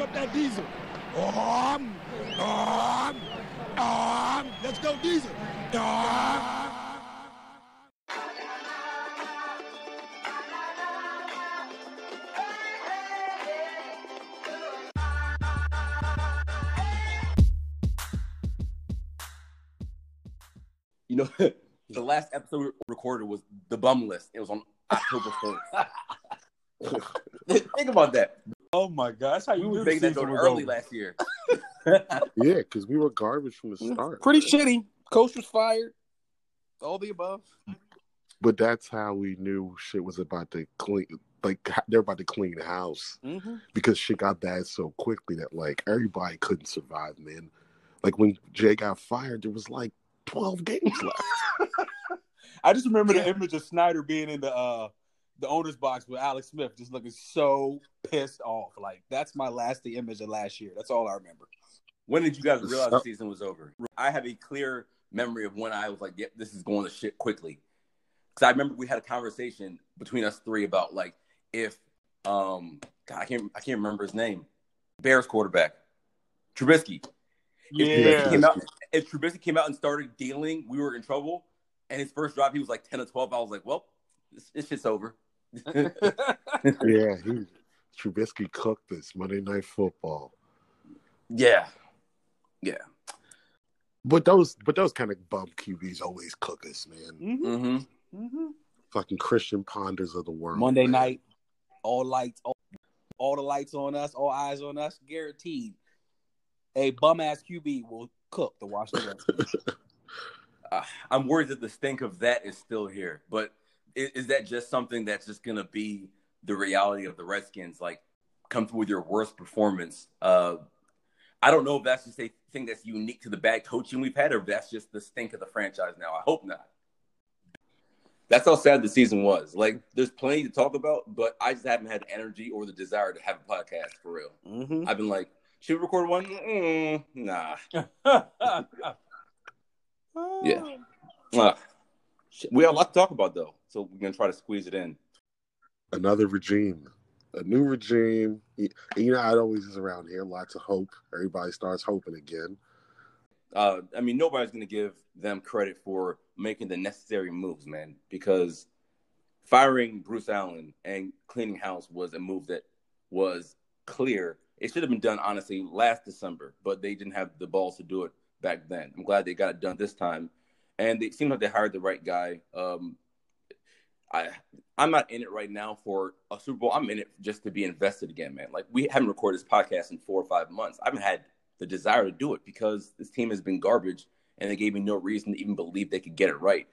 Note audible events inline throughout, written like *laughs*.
up that diesel. Um, um, um, let's go diesel. Um. You know, *laughs* the last episode recorded was the bum list. It was on October first. *laughs* Think about that. Oh my God, that's how We you were making the that season joke early over. last year. *laughs* Yeah, because we were garbage from the start. Pretty shitty. Coach was fired. All the above. But that's how we knew shit was about to clean. Like they're about to clean the house Mm-hmm. because shit got bad so quickly that like everybody couldn't survive, man. Like when Jay got fired, there was like twelve games left. *laughs* I just remember the image of Snyder being in the uh the owner's box with Alex Smith, just looking so pissed off. Like that's my lasting image of last year. That's all I remember. When did you guys realize the season was over? I have a clear memory of when I was like, "Yep, this is going to shit quickly." Because I remember we had a conversation between us three about like if um God, I can't I can't remember his name, Bears quarterback Trubisky. If Trubisky came out, if Trubisky came out and started dealing, we were in trouble. And his first drive, he was like ten or twelve. I was like, "Well, this, this shit's over." *laughs* yeah, he Trubisky cooked this Monday Night Football. yeah, yeah. But those, but those kind of bum QBs always cook us, man. Mhm. Mm-hmm. Mhm. Fucking Christian Ponders of the world. Monday man. night, all lights, all, all the lights on us, all eyes on us. Guaranteed, a bum ass QB will cook the Washington. *laughs* Uh, I'm worried that the stink of that is still here. But is, is that just something that's just gonna be the reality of the Redskins? Like, come through with your worst performance. Uh, I don't know if that's just a thing that's unique to the bad coaching we've had, or if that's just the stink of the franchise now. I hope not. That's how sad the season was. Like, there's plenty to talk about, but I just haven't had the energy or the desire to have a podcast for real. Mhm. I've been like, should we record one? Mm, nah. *laughs* Yeah. Ah, shit. we have a lot to talk about though, so we're gonna try to squeeze it in. Another regime, a new regime. You know it always is around here. Lots of hope. Everybody starts hoping again. Uh, I mean, nobody's gonna give them credit for making the necessary moves, man, because firing Bruce Allen and cleaning house was a move that was clear. It should have been done honestly last December, but they didn't have the balls to do it back then. I'm glad they got it done this time, and it seems like they hired the right guy. Um, I I'm not in it right now for a Super Bowl. I'm in it just to be invested again, man. Like we haven't recorded this podcast in four or five months. I haven't had the desire to do it because this team has been garbage, and they gave me no reason to even believe they could get it right.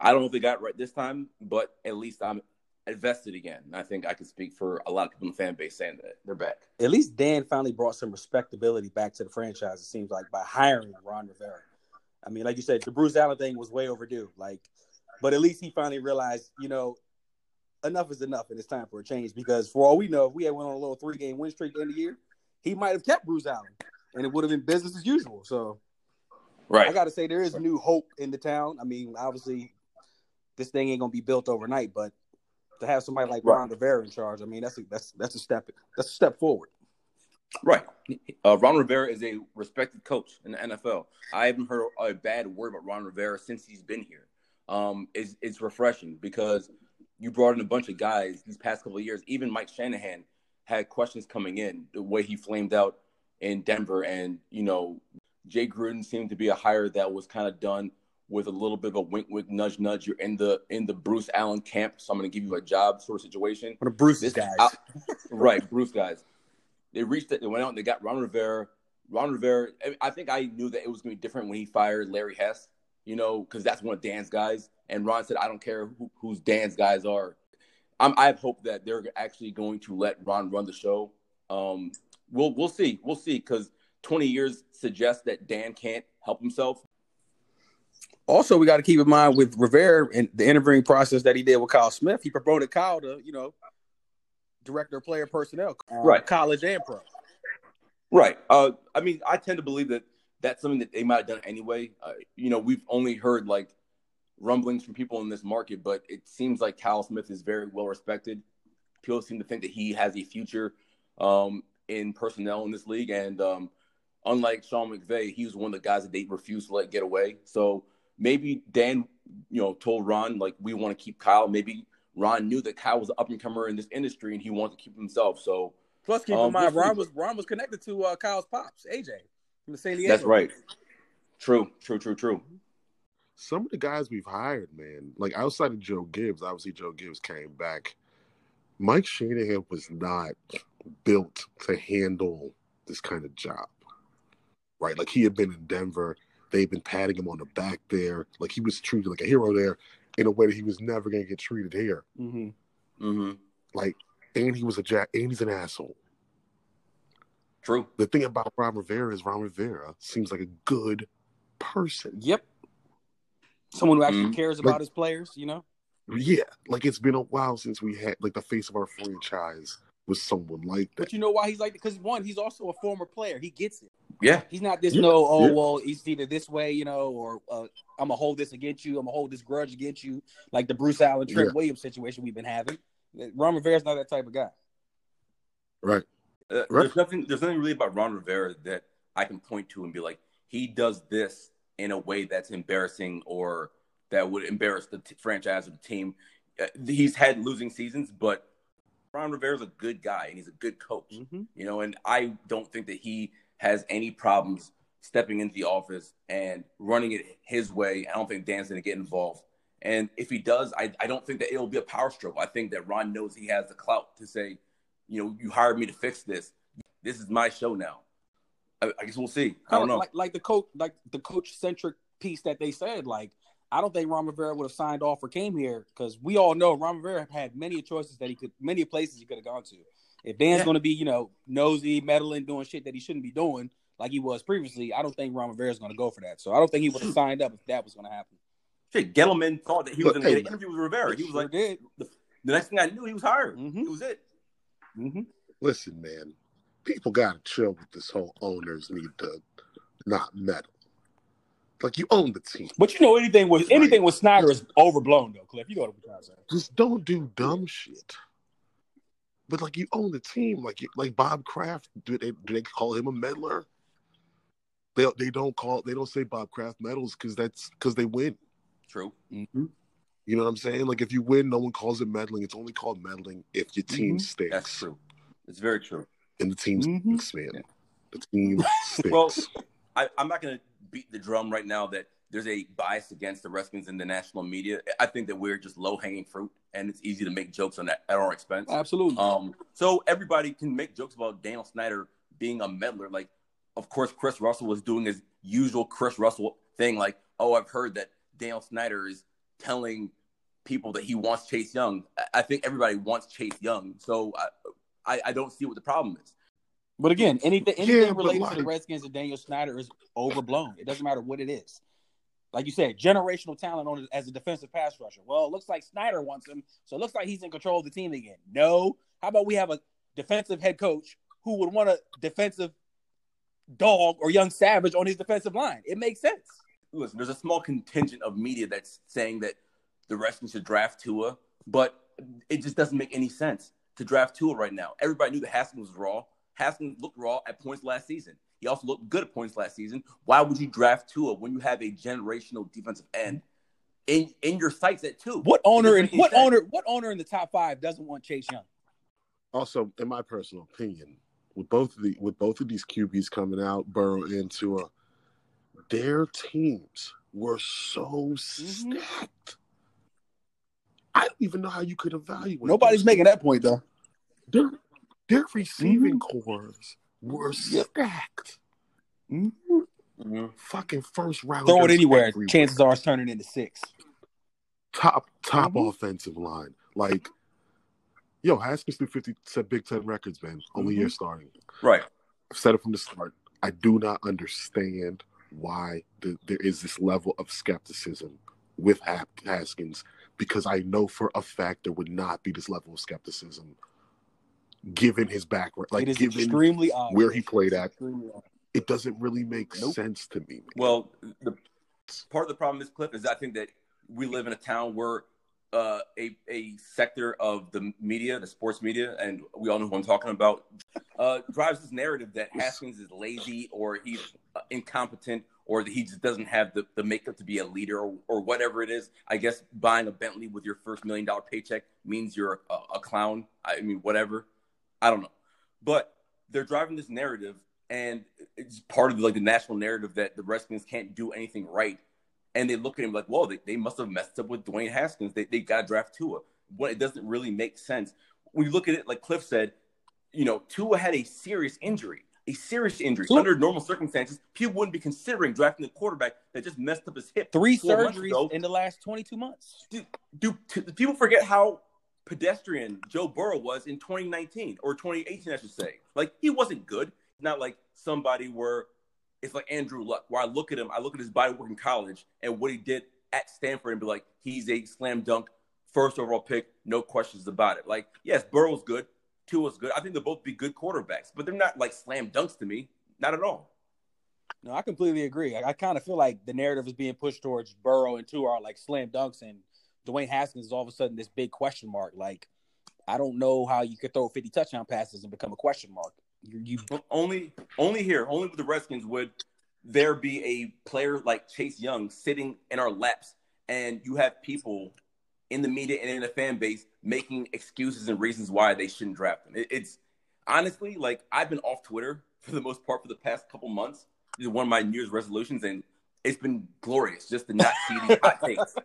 I don't know if they got right this time, but at least I'm invested again. And I think I can speak for a lot of people in the fan base saying that they're back. At least Dan finally brought some respectability back to the franchise. It seems like by hiring Ron Rivera. I mean, like you said, the Bruce Allen thing was way overdue. Like, but at least he finally realized, you know, enough is enough, and it's time for a change. Because for all we know, if we had went on a little three game win streak at the end of the year, he might have kept Bruce Allen, and it would have been business as usual. So Right. I got to say, there is new hope in the town. I mean, obviously, this thing ain't gonna be built overnight, but to have somebody like Right. Ron Rivera in charge, I mean, that's a, that's that's a step that's a step forward. Right. Uh, Ron Rivera is a respected coach in the NFL. I haven't heard a bad word about Ron Rivera since he's been here. Um, it's, it's refreshing because you brought in a bunch of guys these past couple of years. Even Mike Shanahan had questions coming in the way he flamed out in Denver, and you know, Jay Gruden seemed to be a hire that was kind of done with a little bit of a wink, wink, nudge, nudge. You're in the in the Bruce Allen camp, so I'm going to give you a job sort of situation. One of Bruce's This- guys. I- right, Bruce guys. They reached it. They went out and they got Ron Rivera. Ron Rivera. I think I knew that it was going to be different when he fired Larry Hess. You know, because that's one of Dan's guys. And Ron said, "I don't care who, whose Dan's guys are." I'm, I have hope that they're actually going to let Ron run the show. Um, we'll we'll see. We'll see because 20 years suggests that Dan can't help himself. Also, we got to keep in mind with Rivera and the interviewing process that he did with Kyle Smith. He promoted Kyle to, you know, director of player personnel, Right. College and pro. Right. Uh, I mean, I tend to believe that that's something that they might have done anyway. Uh, you know, we've only heard like rumblings from people in this market, but it seems like Kyle Smith is very well respected. People seem to think that he has a future. Um, in personnel in this league, and um, unlike Sean McVay, he was one of the guys that they refused to let get away. So maybe Dan, you know, told Ron like we want to keep Kyle. Maybe Ron knew that Kyle was an up and comer in this industry, and he wanted to keep himself. So Plus, keep Um, in mind. Ron was Ron was connected to uh, Kyle's pops, AJ, from the San Diego. that's right. True, true, true, true. Some of the guys we've hired, man, like outside of Joe Gibbs, obviously Joe Gibbs came back. Mike Shanahan was not built to handle this kind of job, right? Like he had been in Denver, they've been patting him on the back there, like he was treated like a hero there in a way that he was never going to get treated here. Mm-hmm. hmm Like, and he was a jack, and he's an asshole. True. The thing about Ron Rivera is Ron Rivera seems like a good person. Yep. Someone who actually Mhm. cares Like- about his players, you know. Yeah, like it's been a while since we had like the face of our franchise was someone like that. But you know why he's like because one, he's also a former player. He gets it. Yeah. He's not this Yeah, no, oh yeah. well, he's either this way, you know, or uh, I'm gonna hold this against you. I'm gonna hold this grudge against you, like the Bruce Allen, Trent Yeah. Williams situation we've been having. Ron Rivera's not that type of guy. Right. Uh, Right. There's nothing. There's nothing really about Ron Rivera that I can point to and be like, he does this in a way that's embarrassing or that would embarrass the t- franchise or the team. Uh, he's had losing seasons, but Ron Rivera's a good guy and he's a good coach. Mm-hmm. You know, and I don't think that he has any problems stepping into the office and running it his way. I don't think Dan's going to get involved. And if he does, I, I don't think that it'll be a power stroke. I think that Ron knows he has the clout to say, you know, you hired me to fix this. This is my show now. I, I guess we'll see. I don't know. Like, like the coach, like the coach centric piece that they said. Like I don't think Ron Rivera would have signed off or came here because we all know Ron Rivera had many choices that he could, many places he could have gone to. If Dan's Yeah. going to be, you know, nosy, meddling, doing shit that he shouldn't be doing, like he was previously, I don't think Ron Rivera's going to go for that. So I don't think he would have signed up if that was going to happen. Shit, Gettleman thought that he was going to get an interview with Rivera. He was Sure like, did. the next thing I knew, he was hired. Mhm. It was it. Mm-hmm. Listen, man, people gotta chill with this whole owners need to not meddle. Like you own the team. But you know, anything with Right. anything with Snyder is overblown, though, Cliff. You know what I'm trying to say. Just don't do dumb shit. But like you own the team, like you, like Bob Kraft, do they do they call him a meddler? They they don't call they don't say Bob Kraft meddles because that's because they win. True. Mm-hmm. You know what I'm saying? Like if you win, no one calls it meddling. It's only called meddling if your team Mhm. stinks. That's true. It's very true. And the team Mhm. stinks, man. The team *laughs* stinks. Well, I, I'm not going to beat the drum right now that there's a bias against the Redskins in the national media. I think that we're just low hanging fruit, and it's easy to make jokes on that at our expense. Absolutely. Um, so everybody can make jokes about Daniel Snyder being a meddler. Like, of course, Chris Russell was doing his usual Chris Russell thing. Like, oh, I've heard that Daniel Snyder is telling people that he wants Chase Young. I- I think everybody wants Chase Young. So I, I, I don't see what the problem is. But again, anything anything Yeah, but related to the Redskins and Daniel Snyder is overblown. It doesn't matter what it is. Like you said, generational talent on as a defensive pass rusher. Well, it looks like Snyder wants him, so it looks like he's in control of the team again. No. How about we have a defensive head coach who would want a defensive dog or young savage on his defensive line? It makes sense. Listen, there's a small contingent of media that's saying that the Redskins should draft Tua, but it just doesn't make any sense to draft Tua right now. Everybody knew that Haskins was raw. Haskins looked raw at points last season. He also looked good at points last season. Why would you draft Tua when you have a generational defensive end in in your sights at two? What owner doesn't in what sense. owner what owner in the top five doesn't want Chase Young? also, in my personal opinion, with both of the with both of these QBs coming out, Burrow and Tua, their teams were so Mm-hmm. stacked. I don't even know how you could evaluate. Nobody's those making that point though. Their, their receiving Mm-hmm. cores were stacked. Mhm. Fucking first round. Throw it anywhere. Chances are it's turning into six. top top Mhm. offensive line. Like, yo, Haskins threw fifty set Big Ten records, man. Only year starting. Right. I've said it from the start. I do not understand why the, there is this level of skepticism with Haskins because I know for a fact there would not be this level of skepticism given his background. Like, it is given extremely odd. where he played at, it doesn't really make Nope. sense to me. man. Well, the part of the problem is Cliff is I think that we live in a town where uh, a a sector of the media, the sports media, and we all know who I'm talking about, uh, drives this narrative that Haskins is lazy or he's uh, incompetent or that he just doesn't have the, the makeup to be a leader or, or whatever it is. I guess buying a Bentley with your first million dollar paycheck means you're a, a clown. I mean, whatever. I don't know, but they're driving this narrative, and it's part of the, like the national narrative that the Redskins can't do anything right and they look at him like, "Whoa, they, they must have messed up with Dwayne Haskins. They they got to draft Tua." When it doesn't really make sense. When you look at it, like Cliff said, you know, Tua had a serious injury, a serious injury. Under normal circumstances, people wouldn't be considering drafting a quarterback that just messed up his hip. Three surgeries in the last 22 months. do, do, do people forget how pedestrian Joe Burrow was in 2019 or 2018, I should say? Like he wasn't good. Not like somebody where it's like Andrew Luck, where I look at him, I look at his body work in college and what he did at Stanford and be like, he's a slam dunk first overall pick, no questions about it. Like, yes, Burrow's good, Tua's good. I think they'll both be good quarterbacks, but they're not like slam dunks to me, not at all. No, I completely agree. I, I kind of feel like the narrative is being pushed towards Burrow and Tua are like slam dunks, and Dwayne Haskins is all of a sudden this big question mark. Like, I don't know how you could throw 50 touchdown passes and become a question mark. You, you only only here, only with the Redskins would there be a player like Chase Young sitting in our laps, and you have people in the media and in the fan base making excuses and reasons why they shouldn't draft him. It, it's honestly like I've been off Twitter for the most part for the past couple months. This is one of my New Year's resolutions, and it's been glorious just to not see these hot takes. *laughs*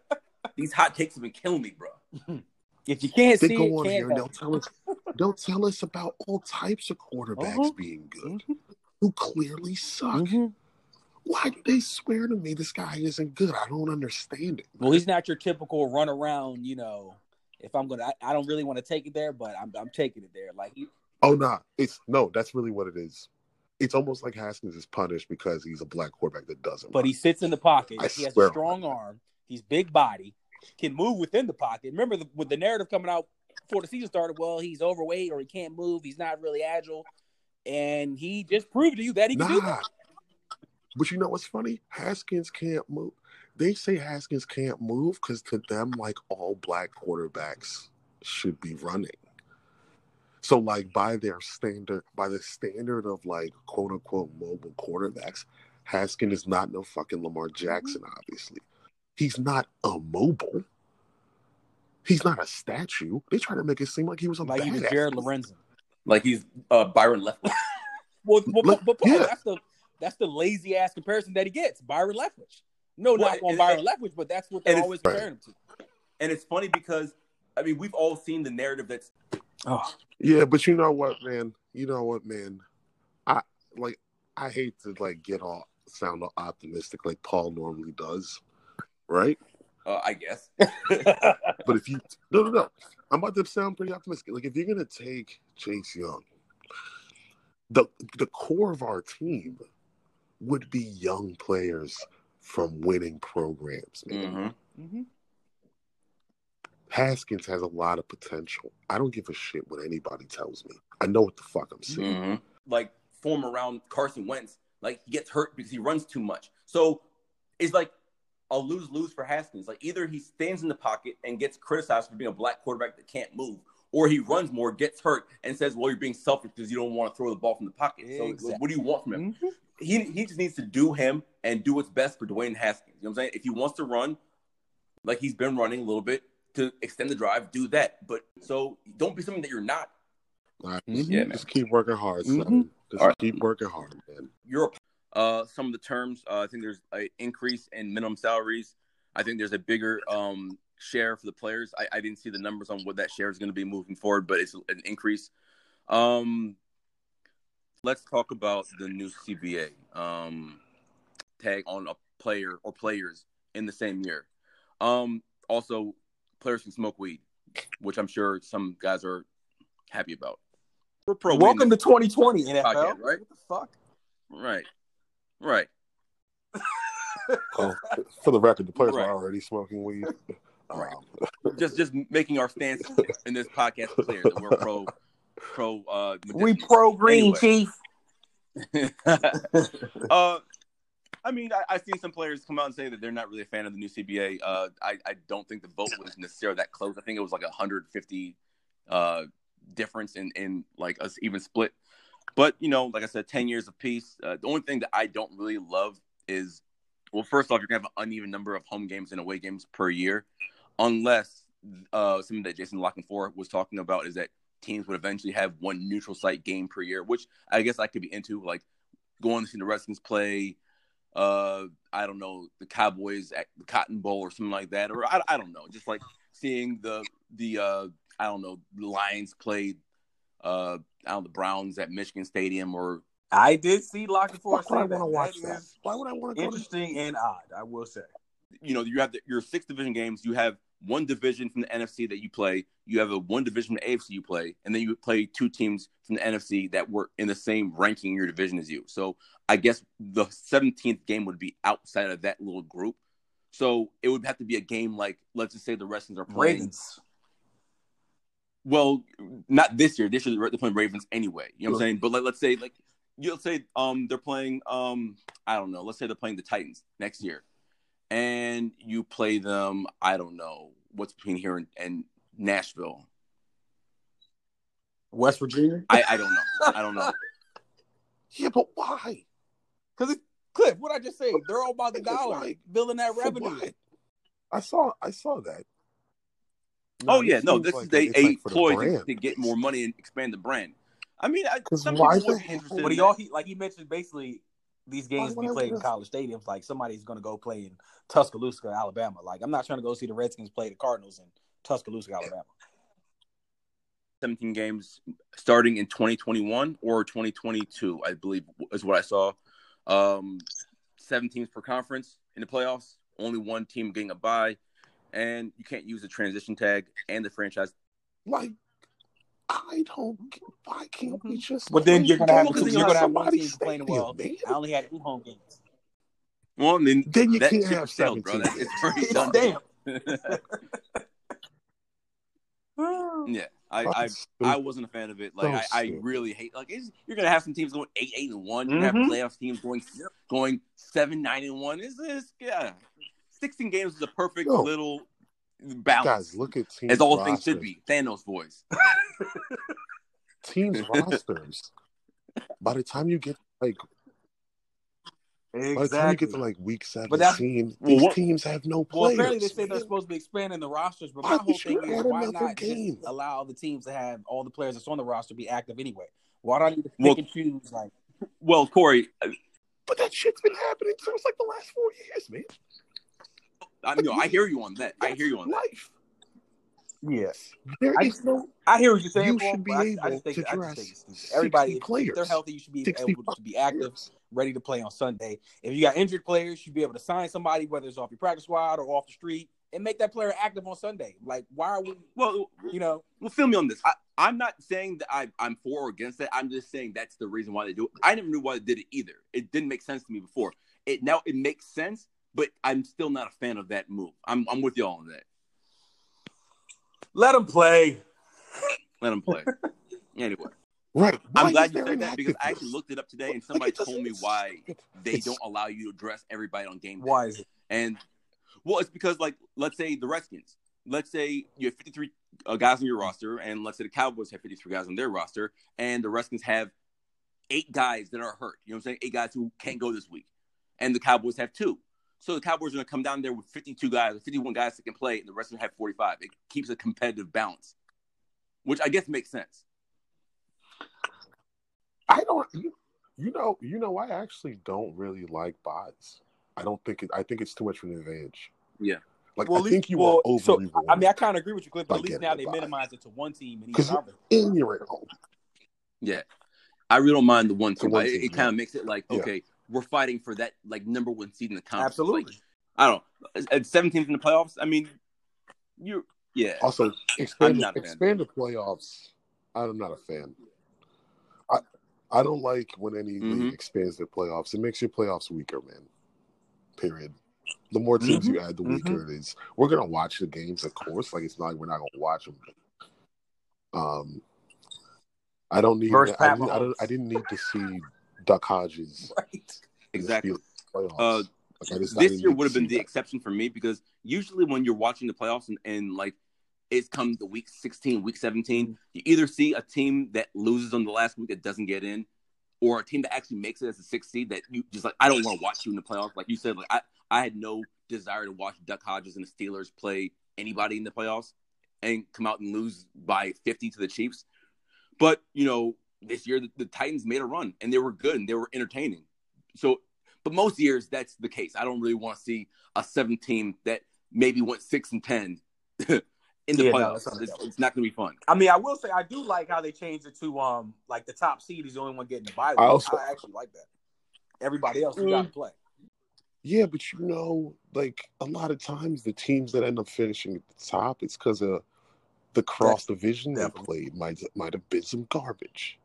These hot takes have been killing me, bro. *laughs* if you can't They see go it, on here can't and they'll tell us they'll tell us about all types of quarterbacks Uh-huh. being good Mhm. who clearly suck. Mhm. Why do they swear to me this guy isn't good? I don't understand it. Well, he's not your typical run around. You know, if I'm gonna, I, I don't really want to take it there, but I'm, I'm taking it there. Like, he, Oh nah, it's no, that's really what it is. It's almost like Haskins is punished because he's a black quarterback that doesn't. but run. he sits in the pocket. I he has a strong arm. He's big body, can move within the pocket. Remember the, with the narrative coming out before the season started. Well, he's overweight or he can't move. He's not really agile, and he just proved to you that he can do that. But you know what's funny? Haskins can't move. They say Haskins can't move because to them, like all black quarterbacks should be running. So, like by their standard, by the standard of like quote unquote mobile quarterbacks, Haskins is not no fucking Lamar Jackson. Mm-hmm. Obviously, he's not immobile. He's not a statue. They try to make it seem like he was a Like he was. Jared Lorenzen. Like he's uh, Byron Leftwich. *laughs* Well, well, Look, but, Paul, yeah. that's the that's the lazy ass comparison that he gets. Byron Leftwich. No Well, knock on and- Byron Leftwich, but that's what they're always comparing him to. and it's funny because I mean we've all seen the narrative that's Oh, Yeah, but you know what, man? You know what, man? I like I hate to like get all sound optimistic like Paul normally does, right? Uh, I guess. *laughs* But if you no no no, I'm about to sound pretty optimistic. Like if you're gonna take Chase Young, the the core of our team would be young players from winning programs. Man. Mhm. Mhm. Haskins has a lot of potential. I don't give a shit what anybody tells me. I know what the fuck I'm saying. Mhm. Like form around Carson Wentz, like he gets hurt because he runs too much. So it's like a lose lose for Haskins. Like either he stands in the pocket and gets criticized for being a black quarterback that can't move, or he runs more, gets hurt, and says, "Well, you're being selfish because you don't want to throw the ball from the pocket." So Exactly. what do you want from him? Mhm. He he just needs to do him and do what's best for Dwayne Haskins. You know what I'm saying? If he wants to run, like he's been running a little bit to extend the drive, do that. But so don't be something that you're not. All right, Mhm. Yeah, man. Just keep working hard, son. Mhm. Just All right. keep working hard, man. Europe. Uh, some of the terms, uh, I think there's an increase in minimum salaries. I think there's a bigger um, share for the players. I, I didn't see the numbers on what that share is going to be moving forward, but it's an increase. Um, let's talk about the new CBA um, tag on a player or players in the same year. Um, also, players can smoke weed, which I'm sure some guys are happy about. Pro Welcome to 2020 NFL. podcast, right? What the fuck? Right. Right. *laughs* Oh, for the record, the players Right. are already smoking weed. *laughs* Right. Um, Just just making our stance *laughs* in this podcast clear that we're pro pro uh We pro green, Anyway. chief. uh I mean, I, I've seen some players come out and say that they're not really a fan of the new CBA. Uh, I, I don't think the vote was necessarily that close. I think it was like a 150 uh, difference in, in like us even split. But, you know, like I said, 10 years of peace. Uh, the only thing that I don't really love is, well, first off, you're to have an uneven number of home games and away games per year, unless uh, something that Jason La Canfora was talking about is that teams would eventually have one neutral site game per year, which I guess I could be into, like going to see the Redskins play – uh I don't know the Cowboys at the Cotton Bowl or something like that, or I, I don't know, just like seeing the the uh I don't know Lions play uh I don't know the Browns at Michigan Stadium or I did see Locking Why would I want to watch that. that? is Why would I want to go to interesting and odd, I will say. you know you have the, your six division games, you have one division from the NFC that you play, you have a one division from the AFC you play, and then you play two teams from the NFC that were in the same ranking in your division as you. So I guess the 17th game would be outside of that little group. So it would have to be a game like, let's just say the Redskins are playing. Ravens. Well, not this year. This year they're playing Ravens anyway. You know what I'm saying? But like, let's say like you'll say um they're playing um I don't know. Let's say they're playing the Titans next year, and you play them. I don't know what's between here and, and Nashville. West Virginia. I, I don't know. I don't know. *laughs* Yeah, but why? Because it's Cliff, what I just say, they're all about the dollar, like, building that revenue. I saw I saw that. Oh yeah, no. This like is a, a like for the ploy to, to get more money and expand the brand. I mean, I, 'Cause some why people would the be interested. But he all he like he mentioned basically these games Why be played in college stadiums. Like somebody's gonna go play in Tuscaloosa, Alabama. Like I'm not trying to go see the Redskins play the Cardinals in Tuscaloosa, Alabama. 17 games starting in 2021 or 2022, I believe is what I saw. Um, seven teams per conference in the playoffs, only one team getting a bye, and you can't use the transition tag and the franchise. Like I don't. get- Why can't we just? But then you're gonna have games you're gonna have one team playing stadium, Well, man? I only had two home games. Well, I mean, Then you that can't ship have sailed, bro. 17 That- It's already done. Damn. *laughs* yeah, I, I Fucking I wasn't a fan of it. Like I, I really hate. Like it's, you're gonna have some teams going eight, eight and one. You're gonna Mhm. have playoff teams going going seven, nine and one. Is this yeah? Sixteen games is a perfect Yo. little balance, Guys, look at teams. as all things should be. Thanos voice. *laughs* Teams *laughs* rosters. By the time you get like, by the time you get to like week But that's- seventeen, Well, these what- teams have no Well, players. apparently they say they're supposed to be expanding the rosters, but Why my would whole you thing is why not game? just allow the teams to have all the players that's on the roster be active anyway? Why do I need to pick Well- and choose? Like, Well, Corey, uh, But that shit's been happening since like the last four years, man. I, know, I hear you on that. I hear you on that. Life. yes, There I is just- no. I hear what you're saying. You Paul, should be but I, I able just think, to I just dress think it's stupid. Everybody, 60 if, if they're healthy, you should be able to be active, ready to play on Sunday. If you got injured players, you should be able to sign somebody, whether it's off your practice squad or off the street, and make that player active on Sunday. Like, why are we, Well, you know? well, feel me on this. I, I'm not saying that I, I'm for or against it. I'm just saying that's the reason why they do it. I never knew why they did it either. It didn't make sense to me before. It now it makes sense, but I'm still not a fan of that move. I'm I'm with y'all on that. Let him play. Let him play. *laughs* anyway, Right. Why I'm glad you said that because I actually looked it up today and somebody told me why they It's- don't allow you to dress everybody on game day. Why is it? And well, it's because like let's say the Redskins, let's say you have 53 uh, guys on your roster, and let's say the Cowboys have 53 guys on their roster, and the Redskins have eight guys that are hurt. You know what I'm saying? Eight guys who can't go this week, and the Cowboys have two. So the Cowboys are going to come down there with 52 guys, 51 guys that can play, and the rest of them have 45. It keeps a competitive balance, which I guess makes sense. I don't. You, you know. You know. I actually don't really like bots. I don't think it. I think it's too much of an advantage. Yeah. Like Well, I at think you well, are so. I mean, I kind of agree with you, Cliff, but at least now they bye. minimize it to one team in each 'Cause- conference. in your at home. Yeah, I really don't mind the one The team. one but it, team, it kind of makes it like Yeah. We're fighting for that like number one seed in the conference. Absolutely. Like, I don't know. At 17 teams in the playoffs, I mean, you yeah. Also, expand, not a fan. expand the playoffs. I'm not a fan. I I don't like when any Mhm. league expands their playoffs. It makes your playoffs weaker, man. Period. The more teams Mm-hmm. you add, the weaker it is. We're gonna watch the games, of course. Like it's not like we're not gonna watch them. Um, I don't need. I, didn't, I didn't need to see Duck Hodges *laughs* Right. exactly. Uh, Like, I just- I this year would have been the that. exception for me because usually when you're watching the playoffs and, and like it's come the week 16, week 17, you either see a team that loses on the last week that doesn't get in, or a team that actually makes it as a sixth seed that you just like I don't want to watch you in the playoffs. Like you said, like I, I had no desire to watch Duck Hodges and the Steelers play anybody in the playoffs and come out and lose by 50 to the Chiefs. But you know, this year the, the Titans made a run and they were good and they were entertaining. So but most years that's the case. I don't really want to see a seven team that maybe went six and ten *laughs* in the Yeah, playoffs. that's it's, not- it's not going to be fun. I mean, I will say I do like how they changed it to um like the top seed is the only one getting the bye. I also- I actually like that. Everybody else you got to play. Yeah, but you know, like a lot of times the teams that end up finishing at the top, it's because of the cross division they played might might have been some garbage,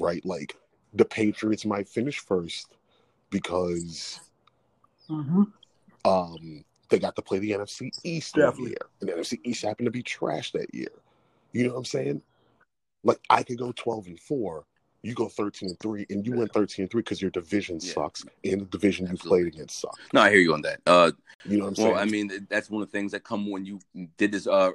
right? Like the Patriots might finish first because um they got to play the NFC East one Definitely. year, and the NFC East happened to be trash that year. You know what I'm saying? Like I could go 12 and four, you go 13 and three, and you went 13 and three because your division Yeah. sucks, and the division you played against sucks. No, I hear you on that. Uh, You know what I'm saying? well, I mean that's one of the things that come when you did this uh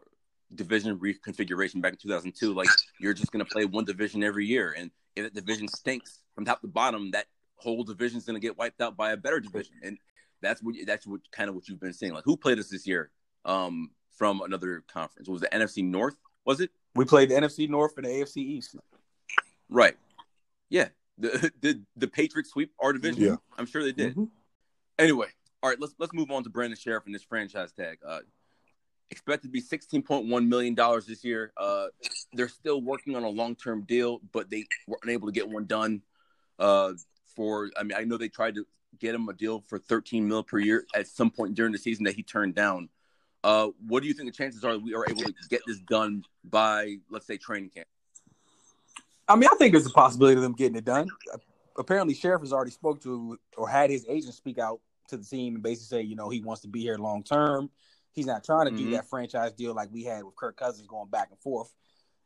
division reconfiguration back in 2002. Like you're just going to play one division every year, and if that division stinks from top to bottom, that whole division's going to get wiped out by a better division, and that's what that's what kind of what you've been seeing. Like who played us this year? Um, from another conference was the NFC North? Was it? We played the NFC North and the AFC East. Right. Yeah. The *laughs* the the Patriots sweep our division. Yeah. I'm sure they did. Mhm. Anyway, all right, let's let's move on to Brandon Scherff and this franchise tag. Uh expected to be sixteen point one million dollars this year. Uh they're still working on a long term deal, but they were unable to get one done. Uh for I mean I know they tried to get him a deal for thirteen mil per year at some point during the season that he turned down. Uh what do you think the chances are we are able to get this done by let's say training camp? I mean, I think there's a possibility of them getting it done. Apparently, Scherff has already spoke to or had his agent speak out to the team and basically say, you know, he wants to be here long term. He's not trying to do Mhm. that franchise deal like we had with Kirk Cousins going back and forth.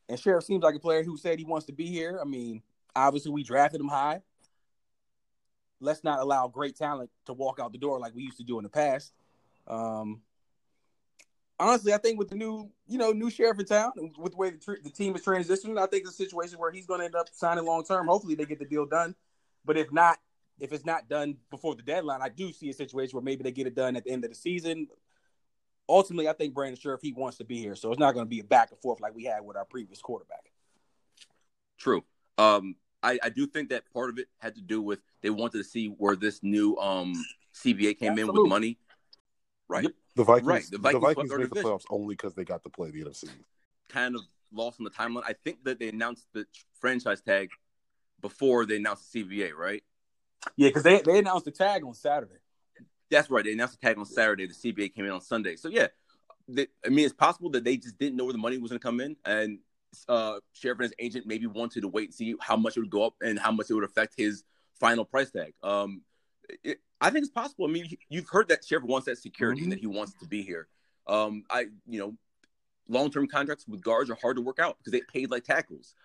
And Scherff seems like a player who said he wants to be here. I mean, obviously we drafted him high. Let's not allow great talent to walk out the door like we used to do in the past. Um, honestly, I think with the new, you know, new sheriff in town, with the way the, tr- the team is transitioning, I think it's a situation where he's going to end up signing long term. Hopefully, they get the deal done. But if not, if it's not done before the deadline, I do see a situation where maybe they get it done at the end of the season. Ultimately, I think Brandon Scherff he wants to be here, so it's not going to be a back and forth like we had with our previous quarterback. True. Um, I, I do think that part of it had to do with they wanted to see where this new um CBA came in with money. Right. Yep. The Vikings, Right, the the Vikings Vikings, swept our made the division. playoffs only because they got to play the NFC. Kind of lost on the timeline. I think that they announced the franchise tag before they announced the CBA, right? Yeah, because they they announced the tag on Saturday. That's right. They announced the tag on Saturday. The CBA came in on Sunday. So yeah, I mean, it's possible that they just didn't know where the money was going to come in, and uh, Scherff and his agent maybe wanted to wait and see how much it would go up and how much it would affect his final price tag. Um, it, I think it's possible. I mean, you've heard that Scherff wants that security and that he wants to be here. Um, I, you know, long-term contracts with guards are hard to work out because they paid like tackles.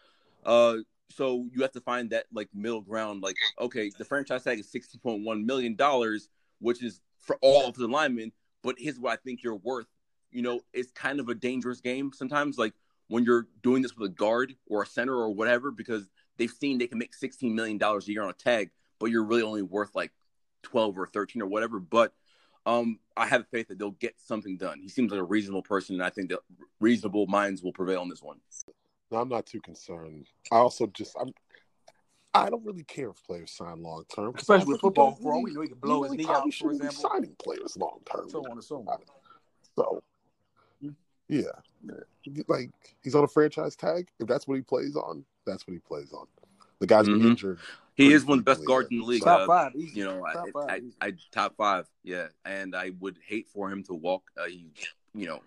Uh, so you have to find that like middle ground. Like, okay, the franchise tag is sixty point one million dollars, which is for all of the linemen. But here's what I think you're worth. You know, it's kind of a dangerous game sometimes. Like when you're doing this with a guard or a center or whatever, because they've seen they can make sixteen million dollars a year on a tag, but you're really only worth like twelve or thirteen or whatever. But um, I have faith that they'll get something done. He seems like a reasonable person, and I think that reasonable minds will prevail on this one. No, I'm not too concerned. I also just I'm I don't really care if players sign long term, Especially with football, for all we know, he could blow his knee out, for shouldn't be example. signing players long term. So on and so on. So, yeah, like he's on a franchise tag. If that's what he plays on, that's what he plays on. The guy's been Mhm. injured. He is one of the best guards in the league. Top Uh, five, easy. you know, I, Top five, I, easy. I, top five, yeah. And I would hate for him to walk. Uh, he, you know,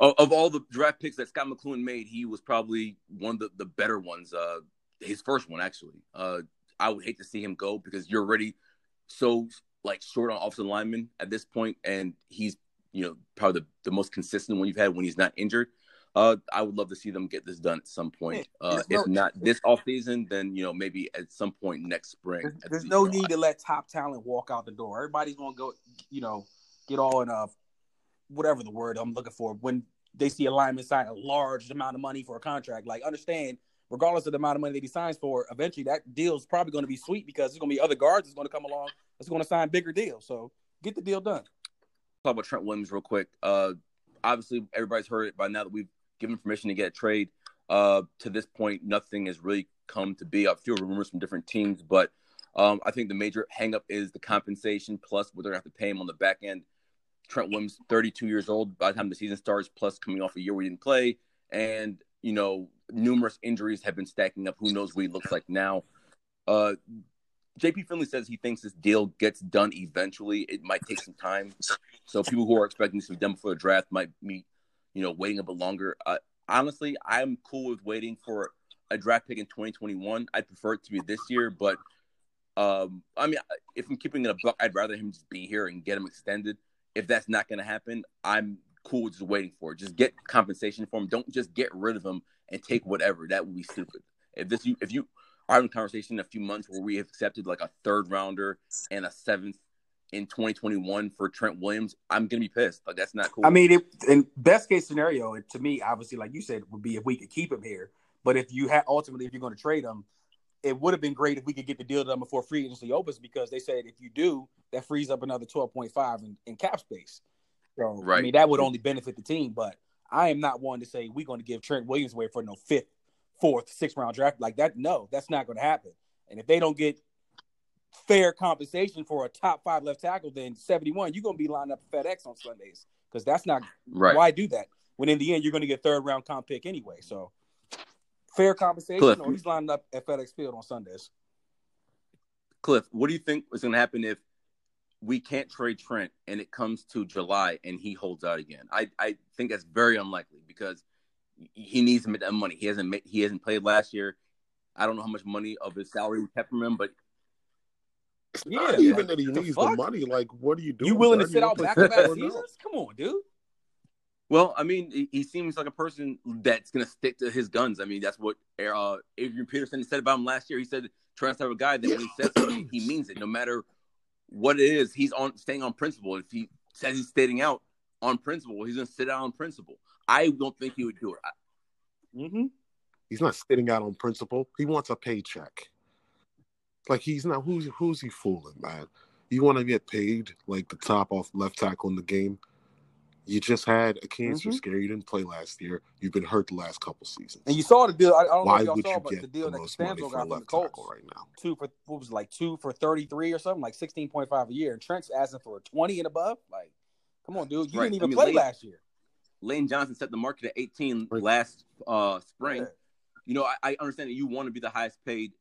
of, of all the draft picks that Scot McCloughan made, he was probably one of the, the better ones. Uh, his first one, actually. Uh, I would hate to see him go because you're already so like short on offensive linemen at this point, and he's you know probably the, the most consistent one you've had when he's not injured. Uh, I would love to see them get this done at some point. Uh, There's if no- not this off season, then you know maybe at some point next spring. There's, there's the- no know, need to let top talent walk out the door. Everybody's gonna go, you know, get all in a whatever the word I'm looking for when they see a lineman sign a large amount of money for a contract. Like, understand, regardless of the amount of money that he signs for, eventually that deal is probably going to be sweet because there's going to be other guards that's going to come along that's going to sign bigger deals. So get the deal done. talk about Trent Williams real quick. Uh, obviously, everybody's heard it by now that we've given permission to get a trade. Uh, to this point, nothing has really come to be. I feel rumors from different teams, but um, I think the major hangup is the compensation plus what they're going to have to pay him on the back end. Trent Williams, 32 years old by the time the season starts, plus coming off a year we didn't play, and you know numerous injuries have been stacking up. Who knows what he looks like now? Uh, JP Finlay says he thinks this deal gets done eventually. It might take some time. So people who are expecting this to be done before the draft might be, you know, waiting a bit longer. Uh, honestly, I'm cool with waiting for a draft pick in 2021. I'd prefer it to be this year, but um, I mean, if I'm keeping it a buck, I'd rather him just be here and get him extended. If that's not going to happen, I'm cool with just waiting for it. Just get compensation for him. Don't just get rid of him and take whatever. That would be stupid. If this, you, if you are having a conversation in a few months where we have accepted like a third rounder and a seventh in 2021 for Trent Williams, I'm gonna be pissed. Like that's not cool. I mean, it, in best case scenario, it, to me, obviously, like you said, would be if we could keep him here. But if you had ultimately, if you're going to trade him, it would have been great if we could get the deal done before free agency opens because they said if you do, that frees up another 12.5 in, in cap space. So I mean, that would only benefit the team. But I am not one to say we're going to give Trent Williams away for no fifth, fourth, sixth round draft like that. No, that's not going to happen. And if they don't get fair compensation for a top five left tackle, then 71, you're going to be lining up FedEx on Sundays because that's not right. why do that when in the end you're going to get third round comp pick anyway? So fair compensation, Cliff. or he's lining up at FedEx Field on Sundays. Cliff, what do you think is gonna happen if we can't trade Trent and it comes to July and he holds out again? I, I think that's very unlikely because he needs to make that money. He hasn't made, he hasn't played last year. I don't know how much money of his salary we kept from him, but It's Yeah, not even like, that he the needs fuck? the money. Like, what are you doing? You willing bro? to sit out don't back think to back four and seasons? Come on, dude. Well, I mean, he- he seems like a person that's going to stick to his guns. I mean, that's what uh, Adrian Peterson said about him last year. He said Trent's type of guy that when he says something, he means it, no matter what it is. He's on staying on principle. If he says he's stating out on principle, he's going to sit out on principle. I don't think he would do it. I- Mm-hmm. He's not sitting out on principle. He wants a paycheck. Like he's not. Who's who's he fooling, man? You want to get paid like the top off left tackle in the game. You just had a cancer Mhm. scare. You didn't play last year. You've been hurt the last couple seasons. And you saw the deal. I, I don't Why know if y'all would saw, you but the get deal the that most money Castonzo for a got from the left Colts, tackle right now? two for what was it, like two for thirty three or something, like sixteen point five a year. And Trent's asking for a twenty and above. Like, come on, dude, you Right. didn't I even mean, play Lane- last year. Lane Johnson set the market at 18 Right. last uh, spring. Yeah. You know, I, I understand that you want to be the highest paid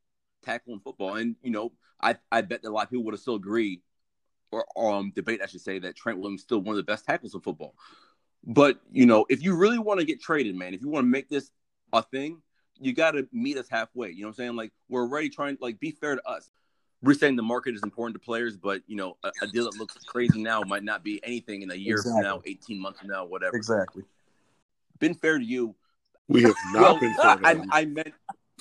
tackle in football, and you know, I I bet that a lot of people would have still agree, or um debate, I should say, that Trent Williams is still one of the best tackles in football. But you know, if you really want to get traded, man, if you want to make this a thing, you got to meet us halfway. You know what I'm saying? Like we're already trying, like be fair to us. We're saying the market is important to players, but you know, a, a deal that looks crazy now might not be anything in a year from now, 18 months from now, whatever. Exactly. Been fair to you. We have not Well, been fair to I, I meant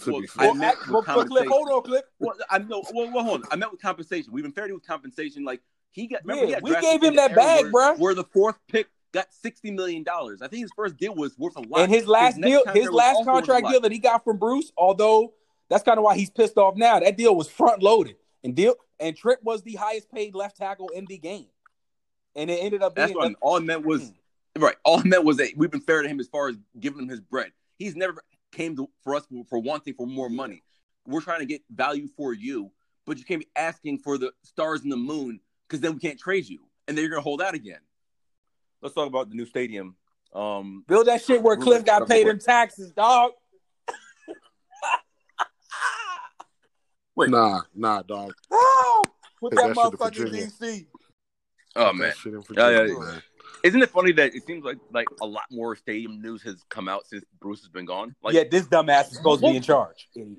to well, be I fair. meant Well, with Cliff, Cliff, compensation. hold on, Cliff. Well, I know. Well, well, hold on. I meant with compensation. We've been fair to you with compensation. Like he got. Yeah, he got we gave him that bag, bro. Where the fourth pick got sixty million dollars. I think his first deal was worth a lot. And his last next deal, his last also worth a contract deal that he got from Bruce, although that's kind of why he's pissed off now. That deal was front loaded, and deal and Tripp was the highest paid left tackle in the game, and it ended up being That's what. All meant was hmm. right. All I meant was that we've been fair to him as far as giving him his bread. He's never came to, for us for wanting for more money. We're trying to get value for you, but you can't be asking for the stars and the moon because then we can't trade you, and then you're gonna hold out again. Let's talk about the new stadium. Um, build that shit where Cliff got paid in taxes, dog. *laughs* Wait. Nah, nah, dog. Oh, put Take that that shit motherfucker in DC. oh man, that shit Yeah, yeah, yeah. man. Isn't it funny that it seems like like a lot more stadium news has come out since Bruce has been gone? Like, yeah, this dumbass is supposed to be in charge. wait,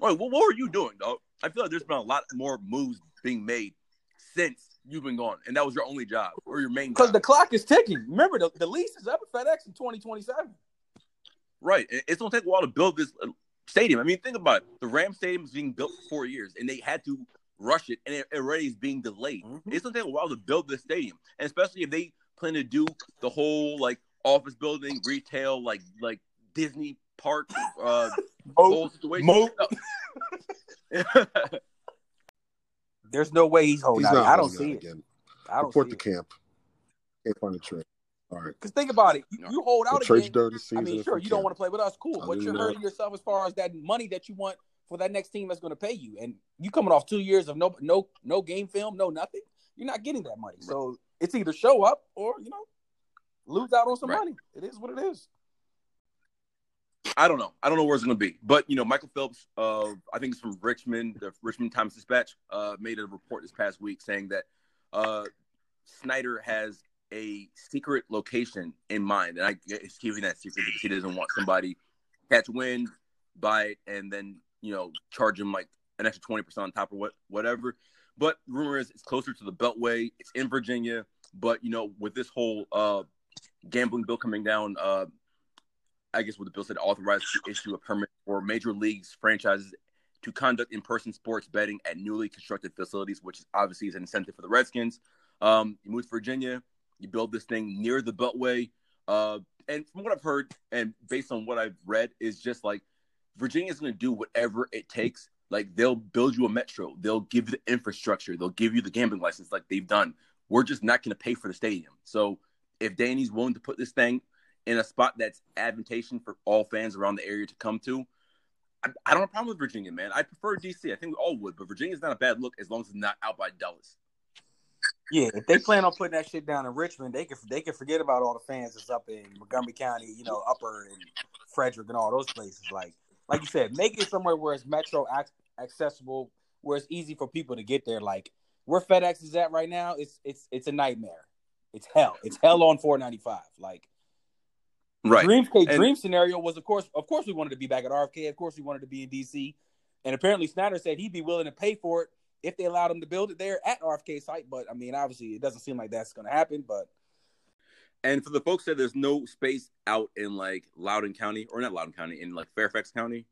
what, what were you doing, dog? I feel like there's been a lot more moves being made since you've been gone, and that was your only job or your main Because the clock is ticking. Remember, the, the lease is up at FedEx in 2027. Right. It's gonna take a while to build this uh, stadium. I mean, think about it. The Ram Stadium is being built for four years, and they had to rush it, and it already is being delayed. Mhm. It's gonna take a while to build this stadium, and especially if they plan to do the whole like office building, retail, like like Disney park, uh, *laughs* whole situation. Mo-. *laughs* *laughs* There's no way he's holding He's out. I don't see it. again. I don't Report it. camp. Can't find a trade. All right. Because think about it. You, you hold out you again. the I mean, sure, you don't want to play with us, cool, Other but you're hurting yourself as far as that money that you want for that next team that's going to pay you. And you coming off two years of no no no game film, no nothing. You're not getting that money. So it's either show up or you know lose out on some Right. money. It is what it is. I don't know. I don't know where it's going to be. But you know, Michael Phillips, uh, I think it's from Richmond, the Richmond Times Dispatch, uh, made a report this past week saying that uh, Snyder has a secret location in mind, and I it's keeping that secret because he doesn't want somebody catch wind, buy it, and then you know charge him like an extra twenty percent on top of what whatever. But rumor is it's closer to the Beltway. It's in Virginia, but you know with this whole uh, gambling bill coming down, uh, I guess what the bill said authorized to issue a permit for major leagues franchises to conduct in-person sports betting at newly constructed facilities, which obviously is an incentive for the Redskins. Um, you move to Virginia, you build this thing near the Beltway, uh, and from what I've heard and based on what I've read, is just like Virginia's going to do whatever it takes. Like they'll build you a metro, they'll give you the infrastructure, they'll give you the gambling license, like they've done. We're just not going to pay for the stadium. So if Danny's willing to put this thing in a spot that's advantageous for all fans around the area to come to. I, I don't have a problem with Virginia, man. I prefer DC. I think we all would, but Virginia's not a bad look as long as it's not out by Dallas. Yeah, if they plan on putting that shit down in Richmond, they can they can forget about all the fans that's up in Montgomery County, you know, Upper and Frederick and all those places. Like like you said, make it somewhere where it's metro ac- accessible, where it's easy for people to get there. Like where FedEx is at right now, it's it's it's a nightmare. It's hell. It's hell on 495. Like Right. Dream And- dream scenario was of course of course we wanted to be back at RFK. Of course we wanted to be in DC. And apparently Snyder said he'd be willing to pay for it if they allowed him to build it there at RFK site. But I mean, obviously it doesn't seem like that's gonna happen. But And for the folks that there's no space out in like Loudoun County or not Loudoun County, in like Fairfax County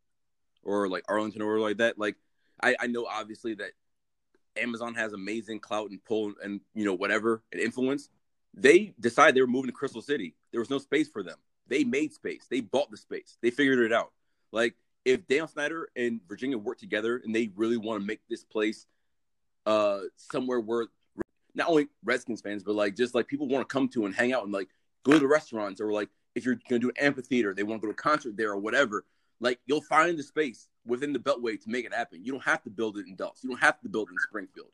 or like Arlington or like that, like I, I know obviously that Amazon has amazing clout and pull and you know whatever and influence. They decided they were moving to Crystal City. There was no space for them. They made space. They bought the space. They figured it out. Like if Dan Snyder and Virginia work together and they really want to make this place uh somewhere where not only Redskins fans, but like just like people want to come to and hang out and like go to restaurants or like if you're gonna do an amphitheater, they want to go to a concert there or whatever. Like you'll find the space within the Beltway to make it happen. You don't have to build it in Dulles. You don't have to build it in Springfield.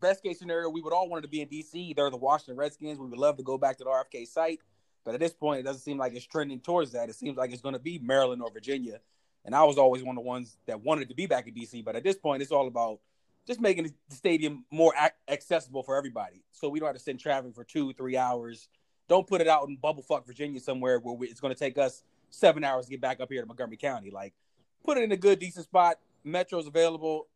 best case scenario, we would all want it to be in DC. They're the Washington Redskins. We would love to go back to the RFK site. But at this point, it doesn't seem like it's trending towards that. It seems like it's going to be Maryland or Virginia. And I was always one of the ones that wanted to be back in DC. But at this point, it's all about just making the stadium more accessible for everybody. So we don't have to send traffic for two, three hours. Don't put it out in bubblefuck Virginia somewhere where we, it's going to take us seven hours to get back up here to Montgomery County. Like, put it in a good, decent spot. Metro's available,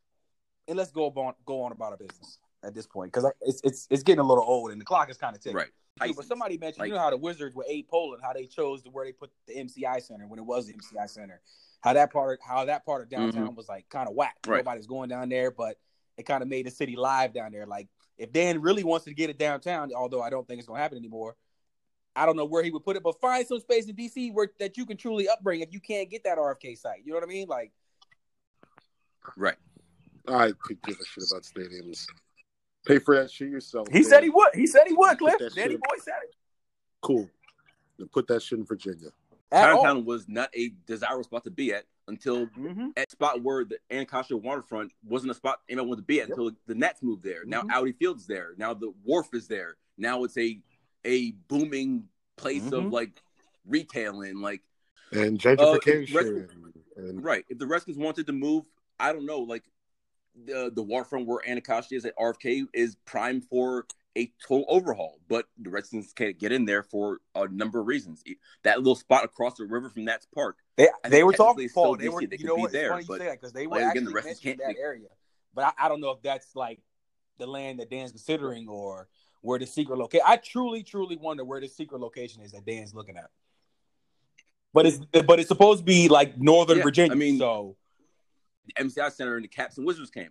and let's go on go on about our business at this point because it's it's it's getting a little old and the clock is kind of ticking. Right. Too, but somebody mentioned, Like- you know how the Wizards were Abe Pollin, how they chose to where they put the MCI Center when it was the MCI Center, how that part, how that part of downtown was like kind of whack. Mm-hmm. Right. Nobody's going down there, but it kind of made the city live down there. Like if Dan really wants to get it downtown, although I don't think it's going to happen anymore, I don't know where he would put it, but find some space in DC where that you can truly upbring if you can't get that RFK site. You know what I mean? Like Right. I could give a shit about stadiums. Pay for that shit yourself. he man. said he would. He said he would. Cliff, that Danny Boy said it. Cool. Then put that shit in Virginia. At all. Chinatown was not a desirable spot to be at until Mhm. at spot where the Anacostia waterfront wasn't a spot anyone wanted to be at Yep. until the Nats moved there. Now Mhm. Audi Field's there. Now the wharf is there. Now it's a a booming place Mhm. of like retailing. Like And Uh, gentrification. and right, if the Redskins wanted to move, I don't know, like the the waterfront where Anacostia is at RFK is prime for a total overhaul. But the Redskins can't get in there for a number of reasons. That little spot across the river from Nats Park. They, they were talking, Paul. They were, they you know be what? there, funny but- you say that because they were again, actually the can't that area. But I, I don't know if that's like the land that Dan's considering or where the secret location. I truly, truly wonder where the secret location is that Dan's looking at. But it's but it's supposed to be like Northern Yeah, Virginia. I mean- so the MCI Center and the Caps and Wizards came.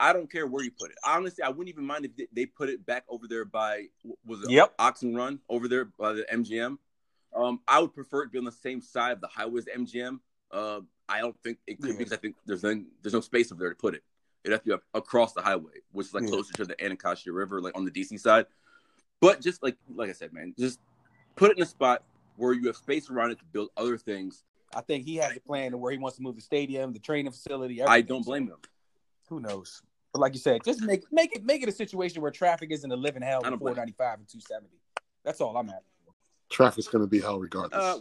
I don't care where you put it. Honestly, I wouldn't even mind if they- put it back over there by was it Yep. Oxen Run over there by the MGM. Um, I would prefer it to be on the same side of the highway as the MGM. Uh, I don't think it could Yeah. because I think there's no, there's no space over there to put it. It'd have to be up, across the highway, which is like Yeah. closer to the Anacostia River, like on the DC side. But just like like I said, man, just put it in a spot where you have space around it to build other things. I think he has a plan to where he wants to move the stadium, the training facility. I don't blame them. Who knows? But like you said, just make make it make it a situation where traffic isn't a living hell I with 495 and 270. That's all I'm at. Traffic's going to be hell regardless. Uh,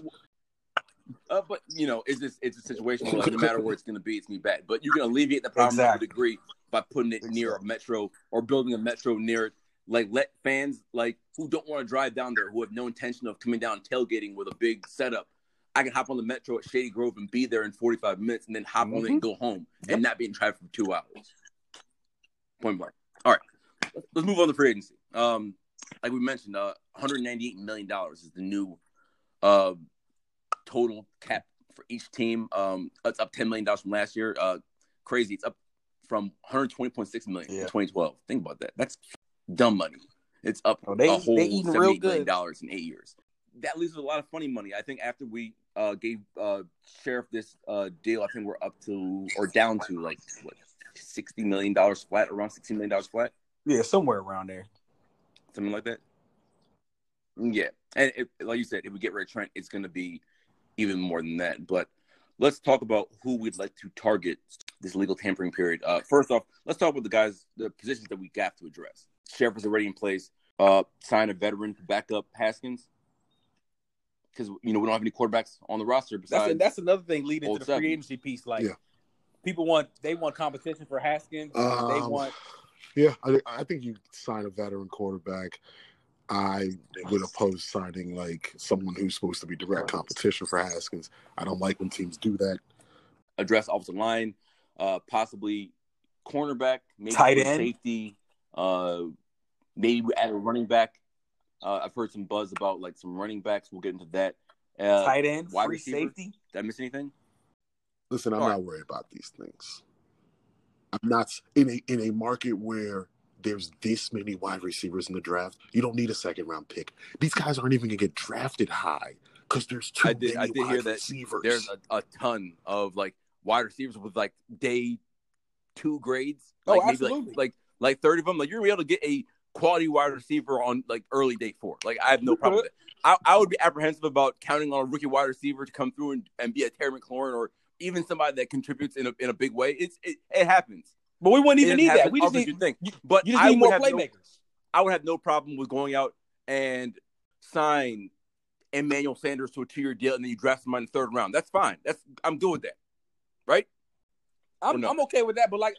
uh, but you know, it's just it's a situation where like, no matter where it's going to be, it's going to be bad. But you can alleviate the problem to Exactly. a degree by putting it near a metro or building a metro near it. Like let fans like who don't want to drive down there, who have no intention of coming down tailgating with a big setup. I can hop on the metro at Shady Grove and be there in 45 minutes, and then hop on it and go home Yep. and not be in traffic for two hours. Point blank. All right, let's- move on to free agency. Um, like we mentioned, uh, 198 million dollars is the new uh total cap for each team. Um, it's up 10 million dollars from last year. Uh, crazy. It's up from 120.6 million Yeah. in 2012. Think about that. That's dumb money. It's up oh, they, a whole they $78 million in eight years. That leaves us a lot of funny money. I think after we uh, gave uh, Scherff this uh, deal, I think we're up to or down to like what 60 million dollars flat, around 60 million dollars flat Yeah, somewhere around there. something like that. Yeah, and it, like you said, if we get rid of Trent, it's going to be even more than that. But let's talk about who we'd like to target this legal tampering period. Uh, first off, let's talk about the guys, the positions that we got to address. Scherff is already in place. Uh, sign a veteran to back up Haskins because you know we don't have any quarterbacks on the roster That's besides. that's another thing leading to the seven. free agency piece. Like Yeah. people want they want competition for Haskins. they Um, want Yeah, I, I think you sign a veteran quarterback. I would oppose signing like someone who's supposed to be direct competition for Haskins. I don't like when teams do that. address offensive line, uh, possibly cornerback, maybe Tight end. safety, uh, maybe we add a running back. Uh, I've heard some buzz about like some running backs. We'll get into that. Uh, tight end, wide free receiver. safety. Did I miss anything? Listen, I'm All not worried about these things. I'm not in a in a market where there's this many wide receivers in the draft. You don't need a second round pick. These guys aren't even gonna get drafted high because there's too I did. many I did wide hear that receivers. there's a, a ton of like wide receivers with like day two grades. Oh, Like maybe absolutely. like like like thirty of them. Like you're gonna be able to get a quality wide receiver on like early day four. Like I have no problem with it. I, I would be apprehensive about counting on a rookie wide receiver to come through and, and be a Terry McLaurin or even somebody that contributes in a in a big way. It's it, it happens. But we wouldn't It even need that. We just need you think. you, But you just need more have no- playmakers. I would have no problem with going out and sign Emmanuel Sanders to a two year deal and then you draft him in the third round. That's fine. That's I'm good with that. Right? I'm, no? I'm okay with that, but like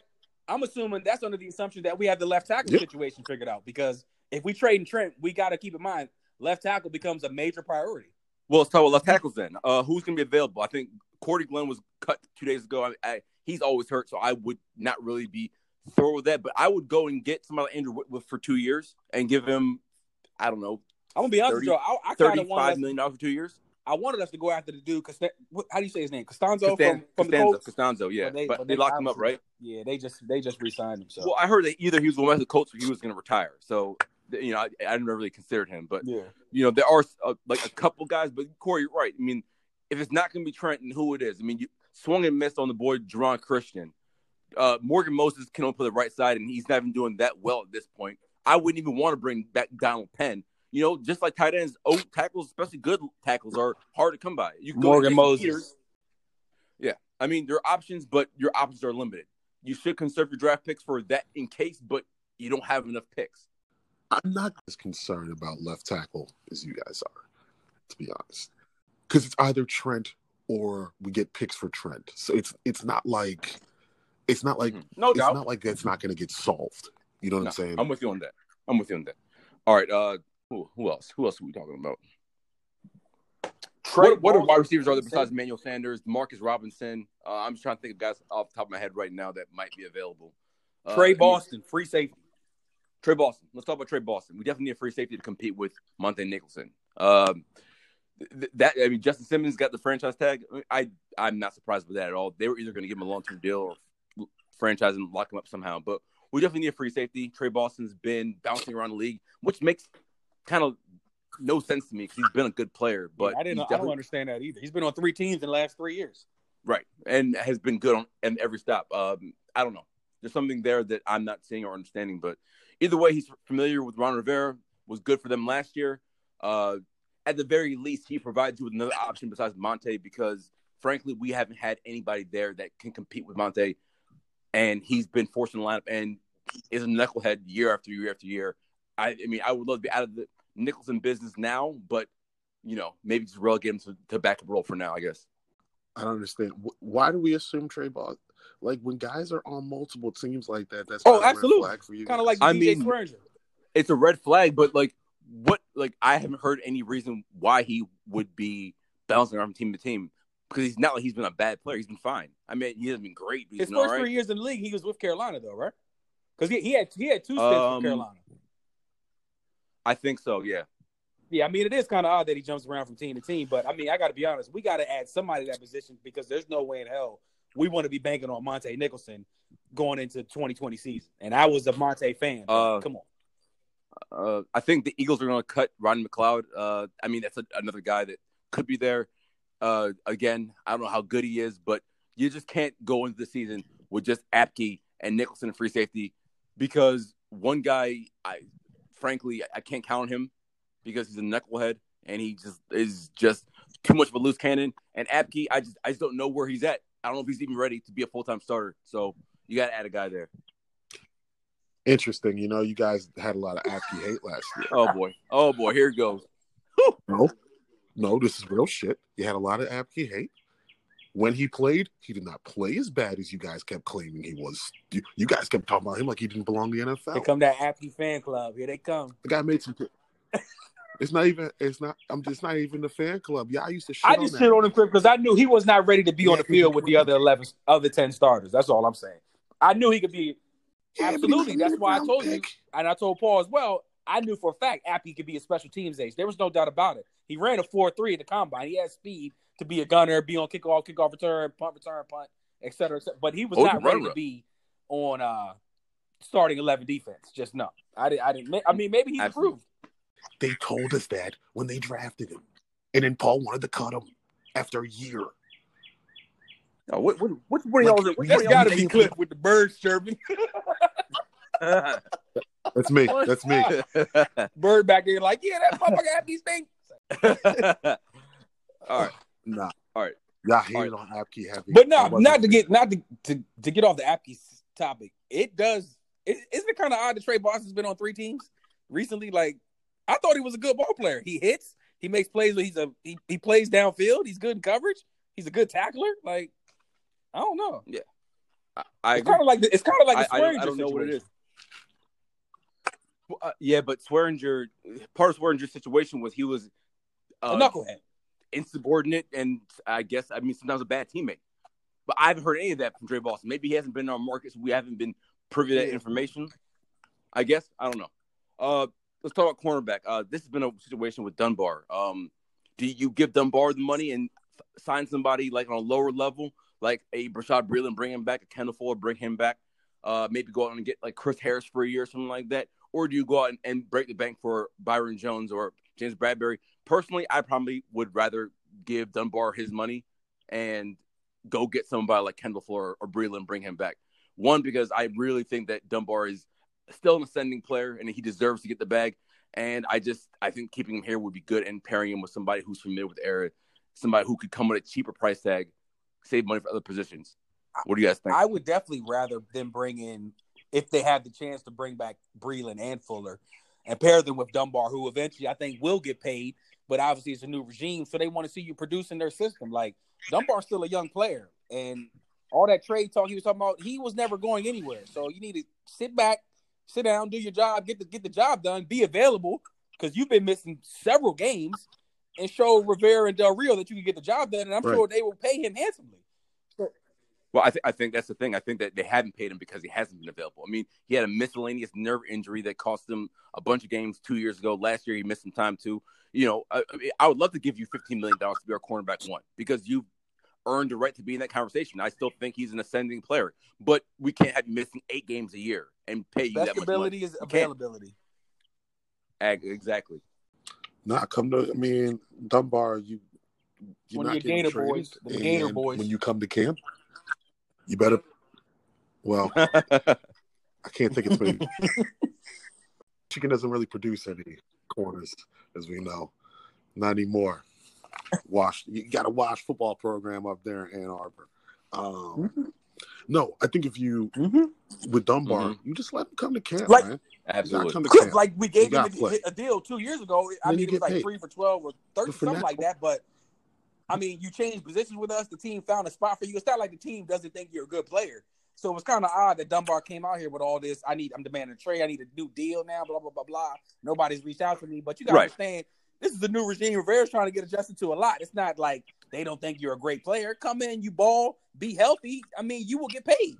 I'm assuming that's under the assumption that we have the left tackle Yeah. situation figured out. Because if we trade in Trent, we got to keep in mind left tackle becomes a major priority. Well, let's talk about left tackles then. Uh, who's going to be available? I think Cordy Glenn was cut two days ago. I, I, he's always hurt, so I would not really be thorough with that. But I would go and get somebody like Andrew Whitworth for two years and give him, I don't know, I'm gonna be honest 30 with you. I, I kind of $35 us, million dollars for two years. I wanted us to go after the dude. Cause how do you say his name? Castonzo Castan- from, from the Castonzo, Colts. Castonzo, yeah. But they- but they, they locked him up, right? Yeah, they just they just re-signed him. So Well, I heard that either he was going to the Colts or he was going to retire. So, you know, I, I never really considered him. But yeah, you know, there are uh, like a couple guys, but Corey, you're right. I mean, if it's not going to be Trenton, who it is? I mean, you swung and missed on the boy Geron Christian. Uh, Morgan Moses can only play the right side, and he's not even doing that well at this point. I wouldn't even want to bring back Donald Penn. You know, just like tight ends, oh, tackles, especially good tackles, are hard to come by. You can Morgan Jason Moses. Peters. Yeah, I mean, there are options, but your options are limited. You should conserve your draft picks for that in case, but you don't have enough picks. I'm not as concerned about left tackle as you guys are, to be honest, because it's either Trent or we get picks for Trent. So it's it's not like it's not like Mhm. No it's doubt. not like that's not going to get solved. You know what No, I'm saying? I'm with you on that. I'm with you on that. All right. Uh, who, who else? Who else are we talking about? Trey What, what are wide receivers are there besides. Emmanuel Sanders, Marcus Robinson? Uh, I'm just trying to think of guys off the top of my head right now that might be available. Uh, Tre Boston, free safety. Tre Boston. Let's talk about Tre Boston. We definitely need a free safety to compete with Montae Nicholson. Um, th- that I mean, Justin Simmons got the franchise tag. I I'm not surprised with that at all. They were either going to give him a long term deal or franchise and lock him up somehow. But we definitely need a free safety. Tre Boston's been bouncing around the league, which makes kind of no sense to me because he's been a good player. But Yeah, I didn't. I don't understand that either. He's been on three teams in the last three years. Right, and has been good on and every stop. Um, I don't know. There's something there that I'm not seeing or understanding, but either way, he's familiar with Ron Rivera. Was good for them last year. Uh, at the very least, he provides you with another option besides Montae because, frankly, we haven't had anybody there that can compete with Montae, and he's been forced in the lineup and is a knucklehead year after year after year. I, I mean, I would love to be out of the Nicholson business now, but you know, maybe just relegate him to, back to backup role for now. I guess. I don't understand. Why do we assume Trey Ball? Like when guys are on multiple teams like that, that's Oh, not a red absolutely. flag. Kind of like I DJ mean- Swearinger. it's a red flag, but like what like I haven't heard any reason why he would be bouncing around from team to team because he's not like he's been a bad player. He's been fine. I mean, he hasn't been great. But he's His been first right. three years in the league, he was with Carolina, though, right? Because he, he had he had two stints Um, with Carolina. I think so. Yeah. Yeah, I mean it is kind of odd that he jumps around from team to team, but I mean I got to be honest, we got to add somebody to that position because there's no way in hell we want to be banking on Montae Nicholson going into 2020 season. And I was a Montae fan. Uh, Come on, Uh, I think the Eagles are going to cut Rodney McLeod. Uh, I mean, that's a, another guy that could be there. Uh, again, I don't know how good he is, but you just can't go into the season with just Apke and Nicholson free safety because one guy, I frankly, I can't count on him because he's a knucklehead and he just is just too much of a loose cannon. And Apke, I just I just don't know where he's at. I don't know if he's even ready to be a full time starter. So you got to add a guy there. Interesting. You know, you guys had a lot of Apke hate last year. Oh boy, oh boy, here it goes. *laughs* No, no, this is real shit. You had a lot of Apke hate. When he played, he did not play as bad as you guys kept claiming he was. You, you guys kept talking about him like he didn't belong in the here NFL. come that Apke fan club. Here they come. The guy made some. *laughs* It's not even. It's not. I'm just not even the fan club. Yeah, I used to. Shit I on just shit on him because I knew he was not ready to be on Yeah, the 'cause he field with the other 11, other 10 starters. That's all I'm saying. I knew he could be Yeah, but he was absolutely. That's why I told you. and I told Paul as well. I knew for a fact Apke could be a special teams ace. There was no doubt about it. He ran a four three at the combine. He had speed to be a gunner, be on kickoff, kickoff return, punt return, punt, et cetera, et cetera. But he was Oh, not can run ready to be on uh starting eleven defense. Just no. I didn't. I didn't. I mean, maybe he's Absolutely. improved. They told us that when they drafted him, and then Paul wanted to cut him after a year. Oh, what, what, what, what Like, y'all? What we- That's y'all got to be thinking? clipped with the birds chirping. *laughs* That's me. That's me. *laughs* Bird back there, like, yeah, that motherfucker have these things. *laughs* All right. Nah. All right. Y'all hated on Apke heavy. But no, wasn't to get not to, to to get off the Apke topic. It does. It, isn't it kind of odd that Tre Boston's been on three teams recently? Like, I thought he was a good ball player. He hits. He makes plays. Where he's a he, he plays downfield. He's good in coverage. He's a good tackler. Like, I don't know. I, I It's kind of like the, it's kind of like I, the I, don't, I don't know what it situation. is. Well, uh, yeah, but Swearinger, part of Swearinger's situation was he was A uh, knucklehead. Insubordinate and I guess I mean sometimes a bad teammate. But I haven't heard any of that from Tre Boston. Maybe he hasn't been in our market, so we haven't been privy to that information. I guess I don't know. Uh, let's talk about cornerback. Uh, this has been a situation with Dunbar. Um, do you give Dunbar the money and f- sign somebody like on a lower level, like a Bashaud Breeland, bring him back, a Kendall Fuller, bring him back? Uh, maybe go out and get like Chris Harris for a year or something like that, or do you go out and, and break the bank for Byron Jones or James Bradberry? Personally, I probably would rather give Dunbar his money and go get somebody like Kendall Fuller or Breeland bring him back. One, because I really think that Dunbar is still an ascending player and he deserves to get the bag. And I just I think keeping him here would be good and pairing him with somebody who's familiar with area, somebody who could come with a cheaper price tag, save money for other positions. What do you guys think? I would definitely rather them bring in if they had the chance to bring back Breeland and Fuller and pair them with Dunbar, who eventually I think will get paid, but obviously it's a new regime, so they want to see you produce in their system. Like Dunbar's still a young player, and all that trade talk he was talking about, he was never going anywhere. So you need to sit back, sit down, do your job, get the get the job done, be available because you've been missing several games, and show Rivera and Del Rio that you can get the job done, and I'm Right. sure they will pay him handsomely. Well, I, th- I think that's the thing. I think that they haven't paid him because he hasn't been available. I mean, he had a miscellaneous nerve injury that cost him a bunch of games two years ago. Last year, he missed some time too. You know, I, I would love to give you $15 million to be our cornerback one because you've earned the right to be in that conversation. I still think he's an ascending player, but we can't have you missing eight games a year and pay you Best that much ability money. is You can't. availability. Exactly. Not come to. I mean, Dunbar, you. You're One of not your getting Gator traded, boys, the Gator boys. When you come to camp, you better. Well, *laughs* I can't think of three. *laughs* Chicken doesn't really produce any corners, as we know. Not anymore. Wash. You got a wash football program up there in Ann Arbor. Um, No, I think if you Mm-hmm. with Dunbar, you just let him come to camp, Like- man. Absolutely. come to Chris, camp. like we gave You him a, a deal two years ago. I Then mean, it was like paid. three for twelve or thirty, But something now- like that. But I mean, you changed positions with us. The team found a spot for you. It's not like the team doesn't think you're a good player. So it was kind of odd that Dunbar came out here with all this. I need, I'm demanding a trade. I need a new deal now. Blah blah blah blah. Nobody's reached out to me, but you got to Right. understand, this is a new regime. Rivera's trying to get adjusted to a lot. It's not like they don't think you're a great player. Come in, you ball, be healthy. I mean, you will get paid.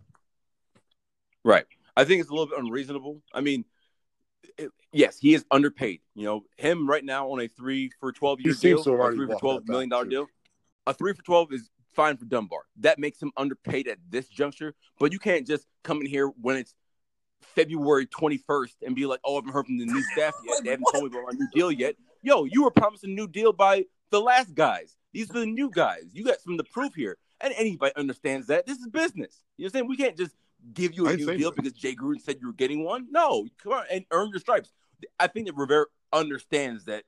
Right. I think it's a little bit unreasonable. I mean, yes, he is underpaid. You know, him right now on a three for twelve year deal, have three for twelve million dollar deal. A three for twelve is fine for Dunbar. That makes him underpaid at this juncture. But you can't just come in here when it's February twenty first and be like, "Oh, I haven't heard from the new staff yet. Like, they haven't what? told me about my new deal yet." Yo, you were promised a new deal by the last guys. These are the new guys. You got some of the proof here, and anybody understands that this is business. You know what I'm saying? We can't just give you I a ain't new deal that. because Jay Gruden said you were getting one. No, come on and earn your stripes. I think that Rivera understands that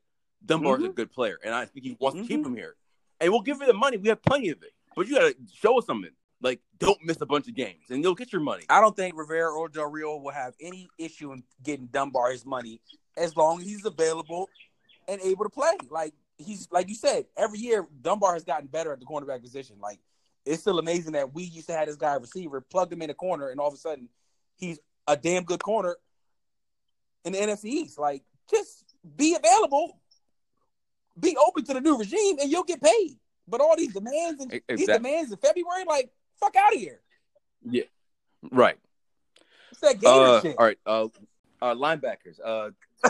Dunbar is a mm-hmm. good player, and I think he wants to keep mm-hmm. him here. And we'll give you the money. We have plenty of it, but you got to show us something. Like, don't miss a bunch of games, and you'll get your money. I don't think Rivera or Del Rio will have any issue in getting Dunbar his money as long as he's available and able to play. Like he's like you said, every year Dunbar has gotten better at the cornerback position. Like it's still amazing that we used to have this guy receiver, plugged him in a corner, and all of a sudden he's a damn good corner in the NFC East. Like just be available, be open to the new regime, and you'll get paid. But all these demands and E- these demands in February, like fuck out of here. Yeah, right. It's that Gator Uh, shit. all right. Uh, uh, linebackers. Uh, *laughs*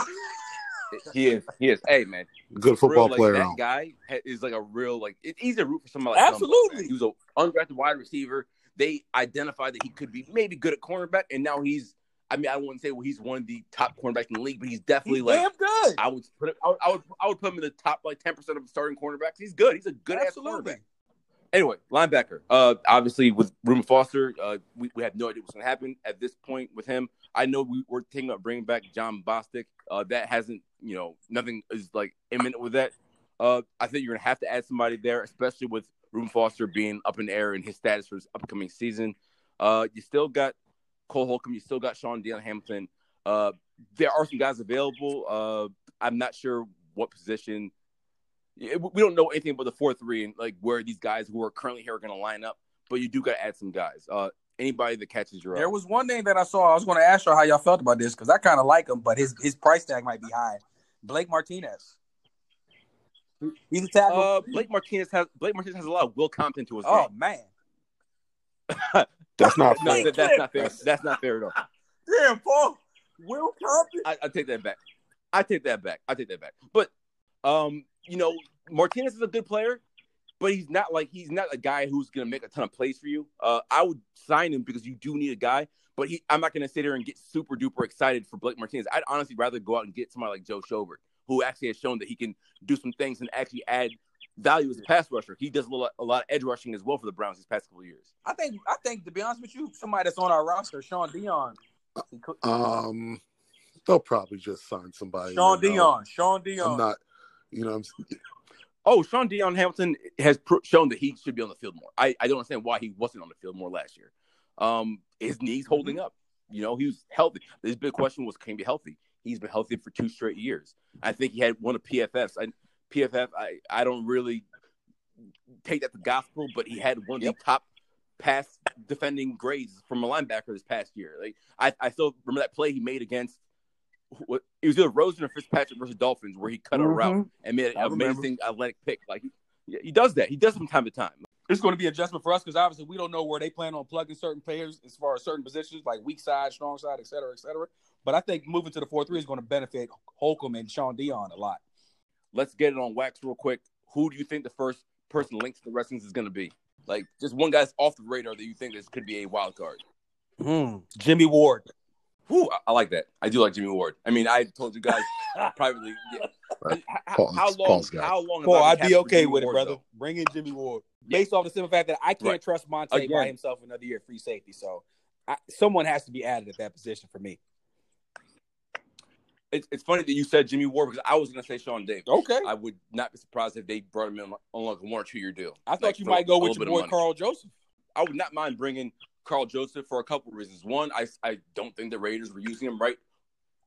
he is. He is. Hey, man. Good For real, football like, player. That though. guy is like a real like. It, he's a root for somebody. Like Absolutely. man. He was an undrafted wide receiver. They identified that he could be maybe good at cornerback, and now he's. I mean, I wouldn't say well, he's one of the top cornerbacks in the league, but he's definitely He's like. damn good. I would put it. I would, I would. I would put him in the top like ten percent of the starting cornerbacks. He's good. He's a good ass Absolutely. cornerback. Anyway, linebacker. Uh, obviously with Reuben Foster, uh, we, we have no idea what's going to happen at this point with him. I know we were thinking about bringing back Jon Bostic. Uh, that hasn't, you know, nothing is like imminent with that. Uh, I think you're to have to add somebody there, especially with Reuben Foster being up in the air in his status for his upcoming season. Uh, you still got Cole Holcomb. You still got Shaun Dion Hamilton. Uh, there are some guys available. Uh, I'm not sure what position. We don't know anything about the four three and like where these guys who are currently here are going to line up. But you do got to add some guys. Uh, anybody that catches your eye. There was one name that I saw. I was going to ask you how y'all felt about this because I kind of like him, but his his price tag might be high. Blake Martinez. He's a tackle. Uh, Blake Martinez has Blake Martinez has a lot of Will Compton to his oh game. man, *laughs* That's not *laughs* No, fair. that- that's not fair. That's not fair at all. damn Paul. Will Compton. I, I take that back. I take that back. I take that back. But um, you know, Martinez is a good player, but he's not like he's not a guy who's gonna make a ton of plays for you. Uh, I would sign him because you do need a guy, but he, I'm not gonna sit there and get super duper excited for Blake Martinez. I'd honestly rather go out and get somebody like Joe Schobert, who actually has shown that he can do some things and actually add value as a pass rusher. He does a lot, a lot of edge rushing as well for the Browns these past couple of years. I think I think to be honest with you, somebody that's on our roster, Shaun Dion. Um, they'll probably just sign somebody. Sean. Dion. Shaun Dion. I'm not. You know, I'm, Oh, Shaun Dion Hamilton has pr- shown that he should be on the field more. I, I don't understand why he wasn't on the field more last year. Um, his knees holding up. You know, he was healthy. This big question was, can he be healthy? He's been healthy for two straight years. I think he had one of PFFs. I, PFF, I, I don't really take that to gospel, but he had one of Yep. the top pass defending grades from a linebacker this past year. Like I, I still remember that play he made against. What, it was either Rosen or Fitzpatrick versus Dolphins, where he cut a route Mhm. and made I an remember. amazing athletic pick. Like he, he does that. He does it from time to time. it's going to be adjustment for us because obviously we don't know where they plan on plugging certain players as far as certain positions like weak side, strong side, et cetera, et cetera. But I think moving to the four three is going to benefit Holcomb and Shaun Dion a lot. Let's get it on wax real quick. Who do you think the first person linked to the Redskins is going to be? Like just one guy's off the radar that you think this could be a wild card. Hmm. Jimmy Ward. Whew, I, I like that. I do like Jimmy Ward. I mean, I told you guys *laughs* privately. Yeah. Right. How, how long? How long? Paul, I I'd be okay Jimmy with it, brother. though? Bring in Jimmy Ward. Yeah. Based off the simple fact that I can't Right. trust Montae by himself another year free safety. So I, someone has to be added at that position for me. It's, it's funny that you said Jimmy Ward because I was going to say Sean Davis. Okay. I would not be surprised if they brought him in on like a one or two year deal. I thought Like, you might go with your boy. Karl Joseph. I would not mind bringing Karl Joseph for a couple reasons. One, I, I don't think the Raiders were using him right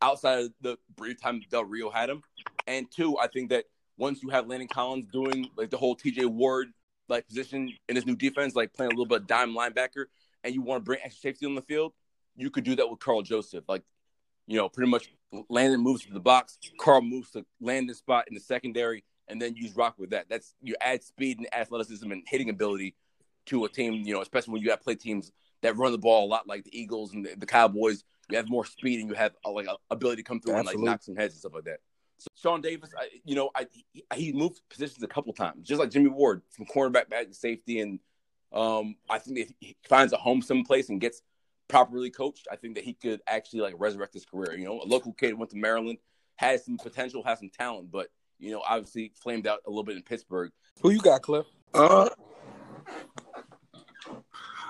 outside of the brief time Del Rio had him. And two, I think that once you have Landon Collins doing like the whole TJ Ward like position in his new defense, like playing a little bit of dime linebacker, and you want to bring extra safety on the field, you could do that with Karl Joseph. Like, you know, pretty much Landon moves to the box, Karl moves to Landon spot in the secondary, and then use rock with that. That's you add speed and athleticism and hitting ability to a team, you know, especially when you have play teams that run the ball a lot like the Eagles and the, the Cowboys. You have more speed and you have uh, like a ability to come through Absolutely. and like knock some heads and stuff like that. So Sean Davis, I, you know, I, he, he moved positions a couple times, just like Jimmy Ward from cornerback back to safety, and um, I think if he finds a home someplace and gets properly coached, I think that he could actually like resurrect his career. You know, a local kid went to Maryland, has some potential, has some talent, but you know, obviously flamed out a little bit in Pittsburgh. Who you got, Cliff? Uh,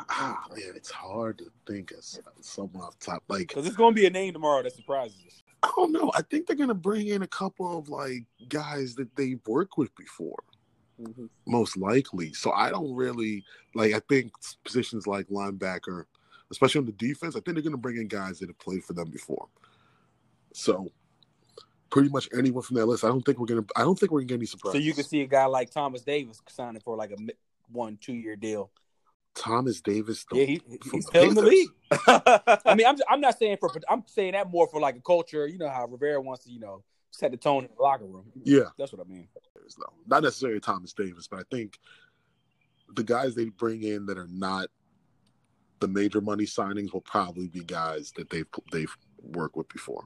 ah, man, it's hard to think of someone off top. Like, Because it's going to be a name tomorrow that surprises us. I don't know. I think they're gonna bring in a couple of like guys that they've worked with before, most likely. So I don't really like. I think positions like linebacker, especially on the defense, I think they're gonna bring in guys that have played for them before. So pretty much anyone from that list. I don't think we're gonna. I don't think we're gonna get any So you can see a guy like Thomas Davis signing for like a one, two year deal. Thomas Davis. the- Yeah, he, he's still in the league. *laughs* I mean, I'm I'm not saying for I'm saying that more for like a culture. You know how Rivera wants to, you know, set the tone in the locker room. Yeah. That's what I mean. though. Not necessarily Thomas Davis, but I think the guys they bring in that are not the major money signings will probably be guys that they've they've worked with before.